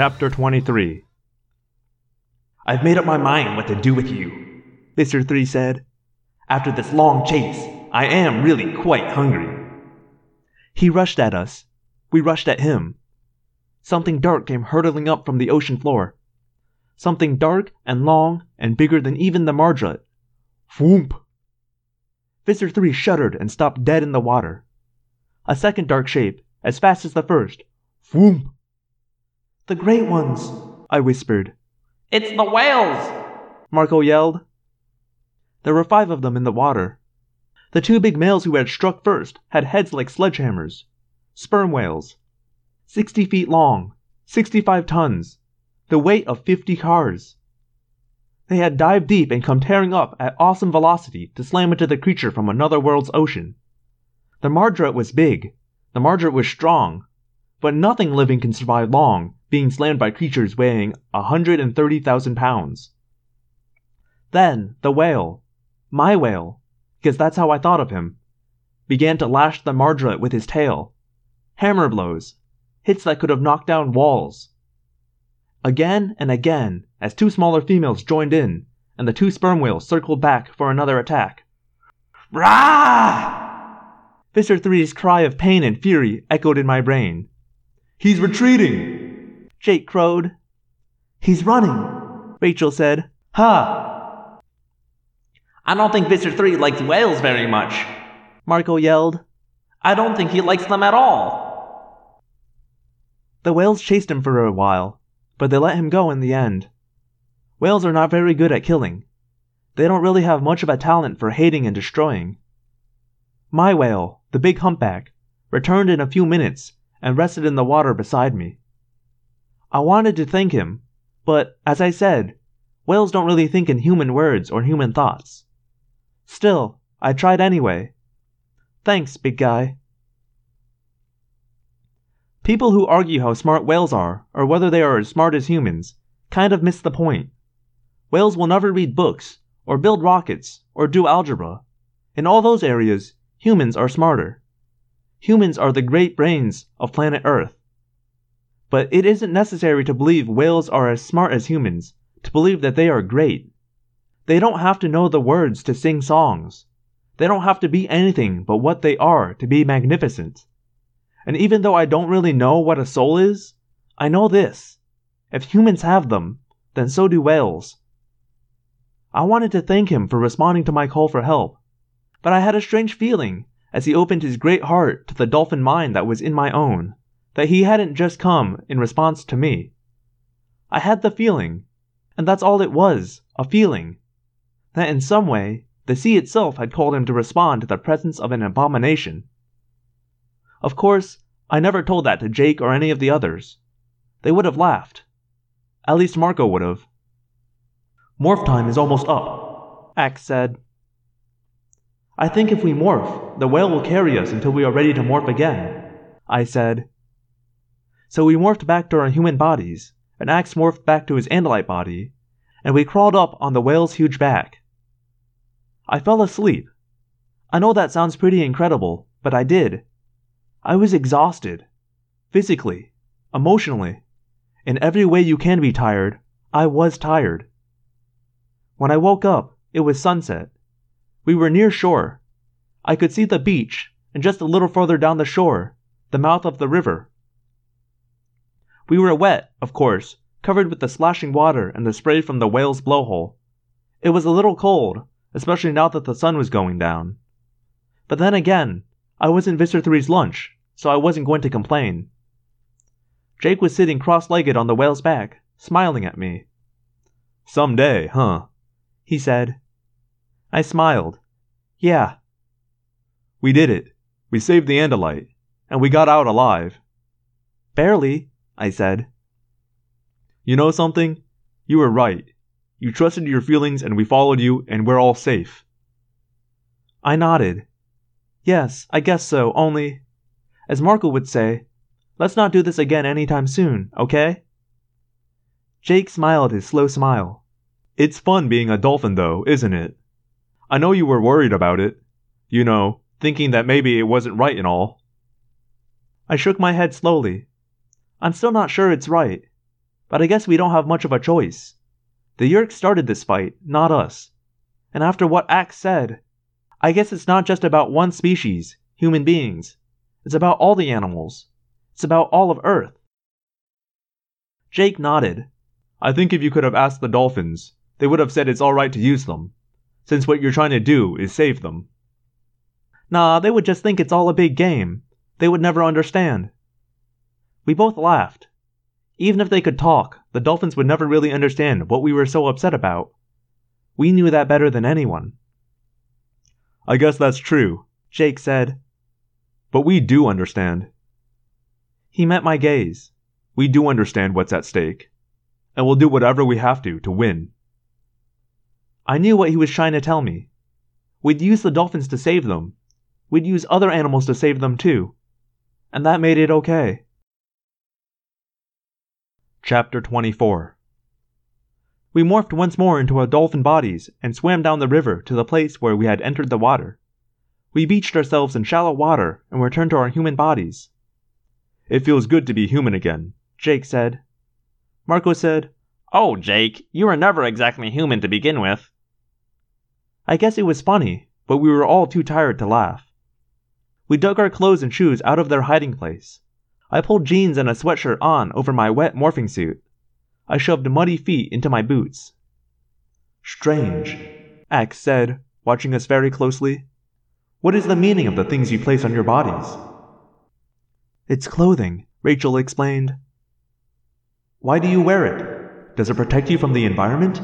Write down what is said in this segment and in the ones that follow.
Chapter 23 I've made up my mind what to do with you, Visser Three said. After this long chase, I am really quite hungry. He rushed at us. We rushed at him. Something dark came hurtling up from the ocean floor. Something dark and long and bigger than even the Mardrut. Whoomp! Visser Three shuddered and stopped dead in the water. A second dark shape, as fast as the first. Whoomp! The great ones, I whispered. It's the whales! Marco yelled. There were five of them in the water. The two big males who had struck first had heads like sledgehammers. Sperm whales. Sixty feet long, sixty-five tons, the weight of fifty cars. They had dived deep and come tearing up at awesome velocity to slam into the creature from another world's ocean. The Mardrut was big, the Mardrut was strong, but nothing living can survive long being slammed by creatures weighing a hundred and thirty thousand pounds. Then the whale, my whale, because that's how I thought of him, began to lash the Mardrut with his tail. Hammer blows, hits that could have knocked down walls. Again and again, as two smaller females joined in, and the two sperm whales circled back for another attack. Rah! Visser Three's cry of pain and fury echoed in my brain. He's retreating! Jake crowed. He's running, Rachel said. Ha! I don't think Visser 3 likes whales very much. Marco yelled. I don't think he likes them at all. The whales chased him for a while, but they let him go in the end. Whales are not very good at killing. They don't really have much of a talent for hating and destroying. My whale, the big humpback, returned in a few minutes and rested in the water beside me. I wanted to thank him, but as I said, whales don't really think in human words or human thoughts. Still, I tried anyway. Thanks, big guy. People who argue how smart whales are, or whether they are as smart as humans, kind of miss the point. Whales will never read books, or build rockets, or do algebra. In all those areas, humans are smarter. Humans are the great brains of planet Earth. But it isn't necessary to believe whales are as smart as humans to believe that they are great. They don't have to know the words to sing songs. They don't have to be anything but what they are to be magnificent. And even though I don't really know what a soul is, I know this. If humans have them, then so do whales. I wanted to thank him for responding to my call for help, but I had a strange feeling as he opened his great heart to the dolphin mind that was in my own, that he hadn't just come in response to me. I had the feeling, and that's all it was a feeling, that in some way the sea itself had called him to respond to the presence of an abomination. Of course, I never told that to Jake or any of the others. They would have laughed. At least Marco would have. Morph time is almost up, Ax said. I think if we morph, the whale will carry us until we are ready to morph again, I said. So we morphed back to our human bodies, and Ax morphed back to his Andalite body, and we crawled up on the whale's huge back. I fell asleep. I know that sounds pretty incredible, but I did. I was exhausted. Physically, emotionally. In every way you can be tired, I was tired. When I woke up, it was sunset. We were near shore. I could see the beach, and just a little further down the shore, the mouth of the river. We were wet, of course, covered with the splashing water and the spray from the whale's blowhole. It was a little cold, especially now that the sun was going down. But then again, I was in Visser 3's lunch, so I wasn't going to complain. Jake was sitting cross legged on the whale's back, smiling at me. Some day, huh? He said. I smiled. Yeah. We did it. We saved the Andalite, and we got out alive. Barely, I said. You know something? You were right. You trusted your feelings and we followed you and we're all safe. I nodded. Yes, I guess so, only. As Marco would say, let's not do this again anytime soon, okay? Jake smiled his slow smile. It's fun being a dolphin, though, isn't it? I know you were worried about it. You know, thinking that maybe it wasn't right and all. I shook my head slowly. I'm still not sure it's right, but I guess we don't have much of a choice. The Yeerks started this fight, not us. And after what Ax said, I guess it's not just about one species, human beings. It's about all the animals. It's about all of Earth. Jake nodded. I think if you could have asked the dolphins, they would have said it's alright to use them, since what you're trying to do is save them. Nah, they would just think it's all a big game. They would never understand. We both laughed. Even if they could talk, the dolphins would never really understand what we were so upset about. We knew that better than anyone. I guess that's true, Jake said. But we do understand. He met my gaze. We do understand what's at stake, and we'll do whatever we have to to win. I knew what he was trying to tell me. We'd use the dolphins to save them. We'd use other animals to save them too. And that made it okay. Chapter 24 We morphed once more into our dolphin bodies and swam down the river to the place where we had entered the water. We beached ourselves in shallow water and returned to our human bodies. It feels good to be human again, Jake said. Marco said, Oh, Jake, you were never exactly human to begin with. I guess it was funny, but we were all too tired to laugh. We dug our clothes and shoes out of their hiding place. I pulled jeans and a sweatshirt on over my wet morphing suit. I shoved muddy feet into my boots. Strange, Ax said, watching us very closely. What is the meaning of the things you place on your bodies? It's clothing, Rachel explained. Why do you wear it? Does it protect you from the environment?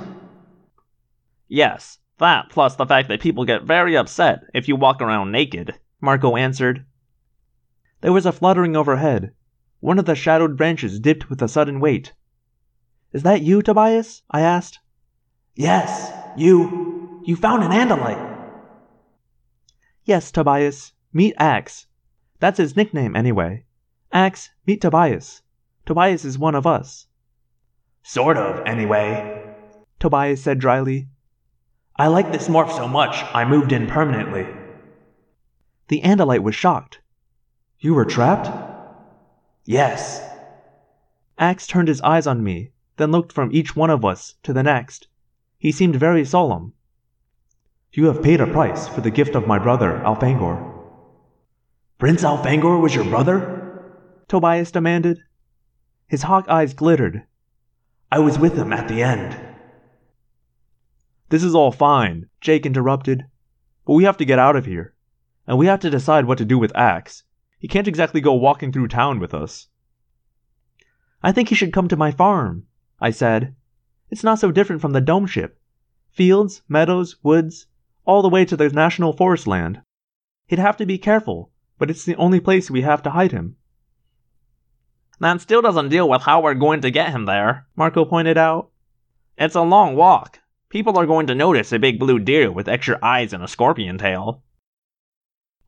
Yes, that plus the fact that people get very upset if you walk around naked, Marco answered. There was a fluttering overhead. One of the shadowed branches dipped with a sudden weight. Is that you, Tobias? I asked. Yes, you. You found an Andalite. Yes, Tobias. Meet Ax. That's his nickname, anyway. Ax, meet Tobias. Tobias is one of us. Sort of, anyway. Tobias said dryly. I like this morph so much, I moved in permanently. The Andalite was shocked. You were trapped? Yes. Ax turned his eyes on me, then looked from each one of us to the next. He seemed very solemn. You have paid a price for the gift of my brother, Elfangor. Prince Elfangor was your brother? Tobias demanded. His hawk eyes glittered. I was with him at the end. This is all fine, Jake interrupted. But we have to get out of here. And we have to decide what to do with Ax. He can't exactly go walking through town with us. I think he should come to my farm, I said. It's not so different from the dome ship. Fields, meadows, woods, all the way to the national forest land. He'd have to be careful, but it's the only place we have to hide him. That still doesn't deal with how we're going to get him there, Marco pointed out. It's a long walk. People are going to notice a big blue deer with extra eyes and a scorpion tail.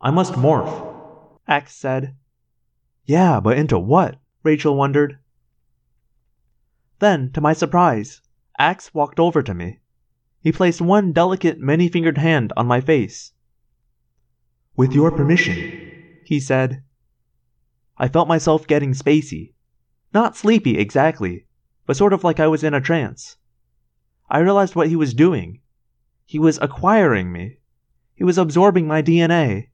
I must morph, Ax said. Yeah, but into what? Rachel wondered. Then, to my surprise, Ax walked over to me. He placed one delicate, many fingered hand on my face. With your permission, he said. I felt myself getting spacey. Not sleepy exactly, but sort of like I was in a trance. I realized what he was doing. He was acquiring me. He was absorbing my DNA.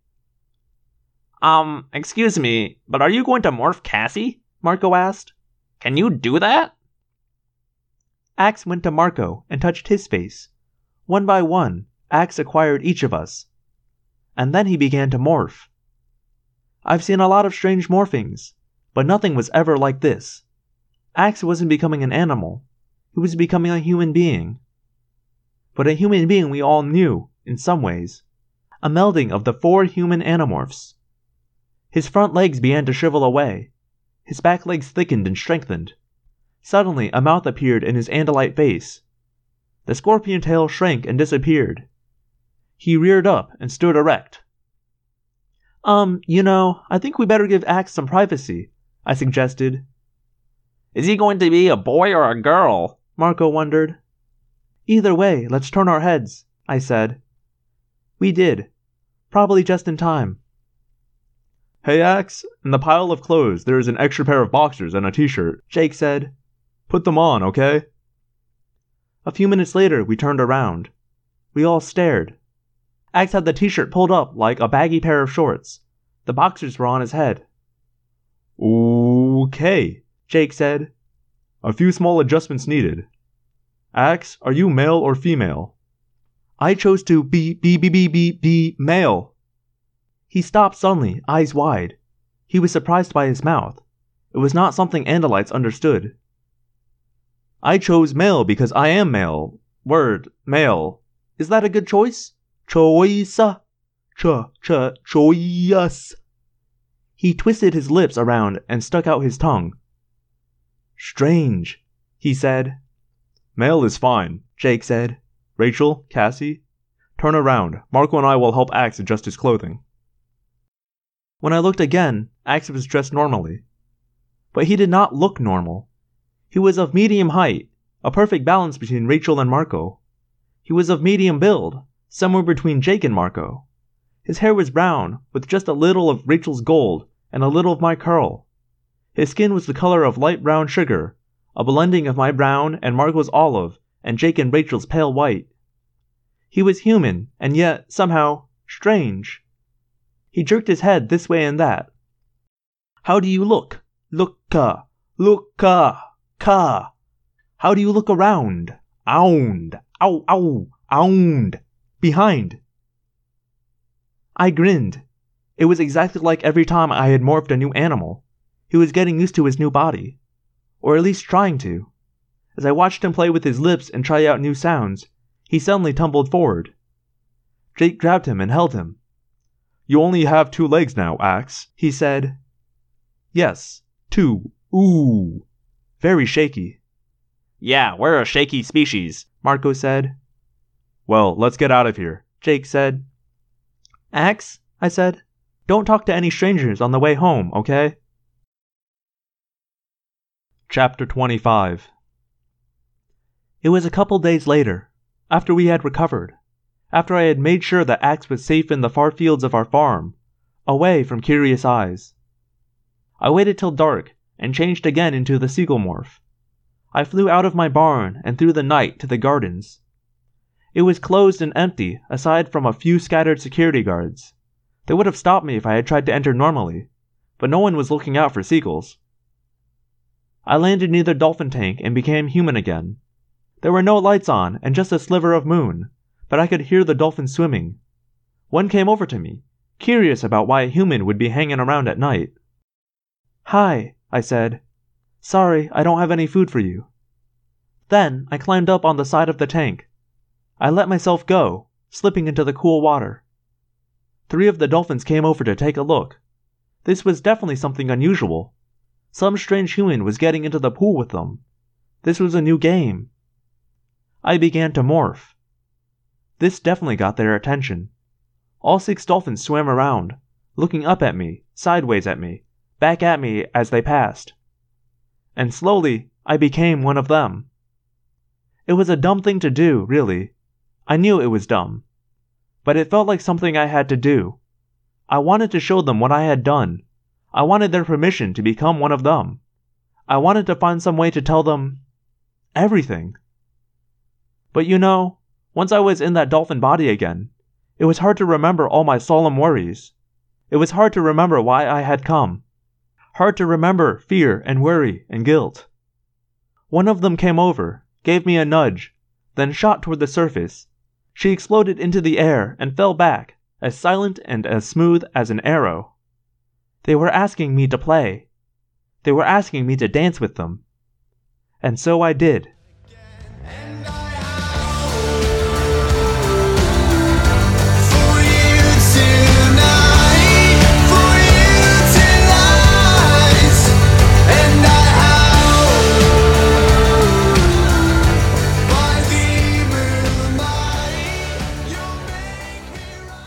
Um, excuse me, but are you going to morph Cassie? Marco asked. Can you do that? Ax went to Marco and touched his face. One by one, Ax acquired each of us. And then he began to morph. I've seen a lot of strange morphings, but nothing was ever like this. Ax wasn't becoming an animal, he was becoming a human being. But a human being we all knew, in some ways. A melding of the four human animorphs. His front legs began to shrivel away. His back legs thickened and strengthened. Suddenly, a mouth appeared in his Andalite face. The scorpion tail shrank and disappeared. He reared up and stood erect. Um, you know, I think we better give Ax some privacy, I suggested. Is he going to be a boy or a girl? Marco wondered. Either way, let's turn our heads, I said. We did. Probably just in time. Hey, Ax, in the pile of clothes there is an extra pair of boxers and a t shirt, Jake said. Put them on, okay? A few minutes later, we turned around. We all stared. Ax had the t shirt pulled up like a baggy pair of shorts. The boxers were on his head. Okay, Jake said. A few small adjustments needed. Ax, are you male or female? I chose to be, be, be, be, be, be male. He stopped suddenly, eyes wide. He was surprised by his mouth. It was not something Andalites understood. I chose male because I am male. Word, male. Is that a good choice? Choice. Ch, ch, choice. He twisted his lips around and stuck out his tongue. Strange, he said. Male is fine, Jake said. Rachel, Cassie, turn around. Marco and I will help Ax adjust his clothing. When I looked again, Ax was dressed normally. But he did not look normal. He was of medium height, a perfect balance between Rachel and Marco. He was of medium build, somewhere between Jake and Marco. His hair was brown, with just a little of Rachel's gold and a little of my curl. His skin was the color of light brown sugar, a blending of my brown and Marco's olive and Jake and Rachel's pale white. He was human, and yet, somehow, strange. He jerked his head this way and that. How do you look? Look-a, look-a, ka. How do you look around? Ound, ow, ow, ound, behind. I grinned. It was exactly like every time I had morphed a new animal. He was getting used to his new body. Or at least trying to. As I watched him play with his lips and try out new sounds, he suddenly tumbled forward. Jake grabbed him and held him. You only have two legs now, Ax, he said. Yes, two. Ooh. Very shaky. Yeah, we're a shaky species. Marco said. Well, let's get out of here, Jake said. Ax, I said, don't talk to any strangers on the way home, okay? Chapter 25 It was a couple days later, after we had recovered, after I had made sure that Ax was safe in the far fields of our farm, away from curious eyes. I waited till dark and changed again into the seagull morph. I flew out of my barn and through the night to the gardens. It was closed and empty aside from a few scattered security guards. They would have stopped me if I had tried to enter normally, but no one was looking out for seagulls. I landed near the dolphin tank and became human again. There were no lights on and just a sliver of moon, but I could hear the dolphins swimming. One came over to me, curious about why a human would be hanging around at night. Hi, I said. Sorry, I don't have any food for you. Then I climbed up on the side of the tank. I let myself go, slipping into the cool water. Three of the dolphins came over to take a look. This was definitely something unusual. Some strange human was getting into the pool with them. This was a new game. I began to morph. This definitely got their attention. All six dolphins swam around, looking up at me, sideways at me, back at me as they passed. And slowly, I became one of them. It was a dumb thing to do, really. I knew it was dumb. But it felt like something I had to do. I wanted to show them what I had done. I wanted their permission to become one of them. I wanted to find some way to tell them everything. But you know, once I was in that dolphin body again, it was hard to remember all my solemn worries. It was hard to remember why I had come. Hard to remember fear and worry and guilt. One of them came over, gave me a nudge, then shot toward the surface. She exploded into the air and fell back, as silent and as smooth as an arrow. They were asking me to play. They were asking me to dance with them. And so I did.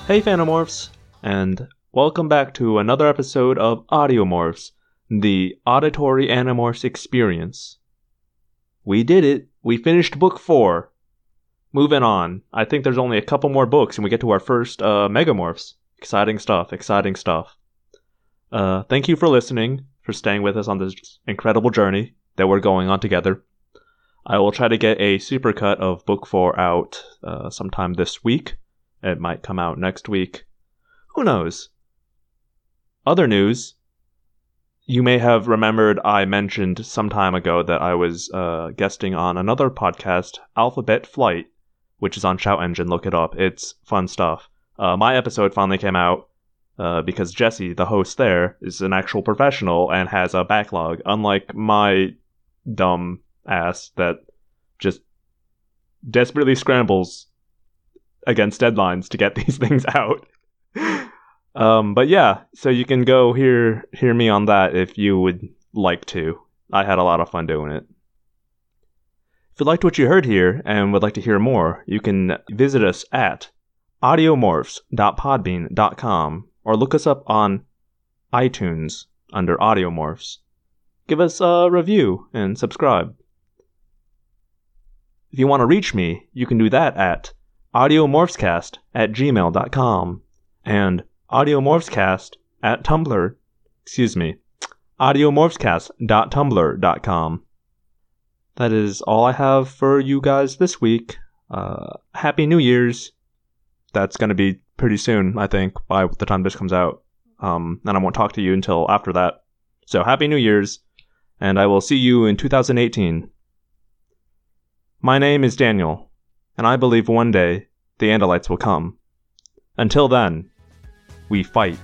Hey, Phantomorphs, and Welcome back to another episode of Audiomorphs, the auditory Animorphs experience. We did it. We finished book four. Moving on. I think there's only a couple more books and we get to our first uh, Megamorphs. Exciting stuff, exciting stuff. Uh, thank you for listening, for staying with us on this incredible journey that we're going on together. I will try to get a supercut of book four out uh, sometime this week. It might come out next week. Who knows? Other news. You may have remembered I mentioned some time ago that I was uh, guesting on another podcast, Alphabet Flight, which is on Shout Engine. Look it up. It's fun stuff. Uh, my episode finally came out uh, because Jesse, the host there, is an actual professional and has a backlog, unlike my dumb ass that just desperately scrambles against deadlines to get these things out. um, but yeah, so you can go hear hear me on that if you would like to. I had a lot of fun doing it. If you liked what you heard here and would like to hear more, you can visit us at audiomorphs.podbean.com or look us up on iTunes under Audiomorphs. Give us a review and subscribe. If you want to reach me, you can do that at audiomorphscast at gmail.com and audiomorphscast at tumblr, excuse me, audiomorphscast.tumblr.com. That is all I have for you guys this week. Uh, Happy New Year's. That's going to be pretty soon, I think, by the time this comes out. Um, and I won't talk to you until after that. So Happy New Year's, and I will see you in 2018. My name is Daniel, and I believe one day the Andalites will come. Until then, we fight.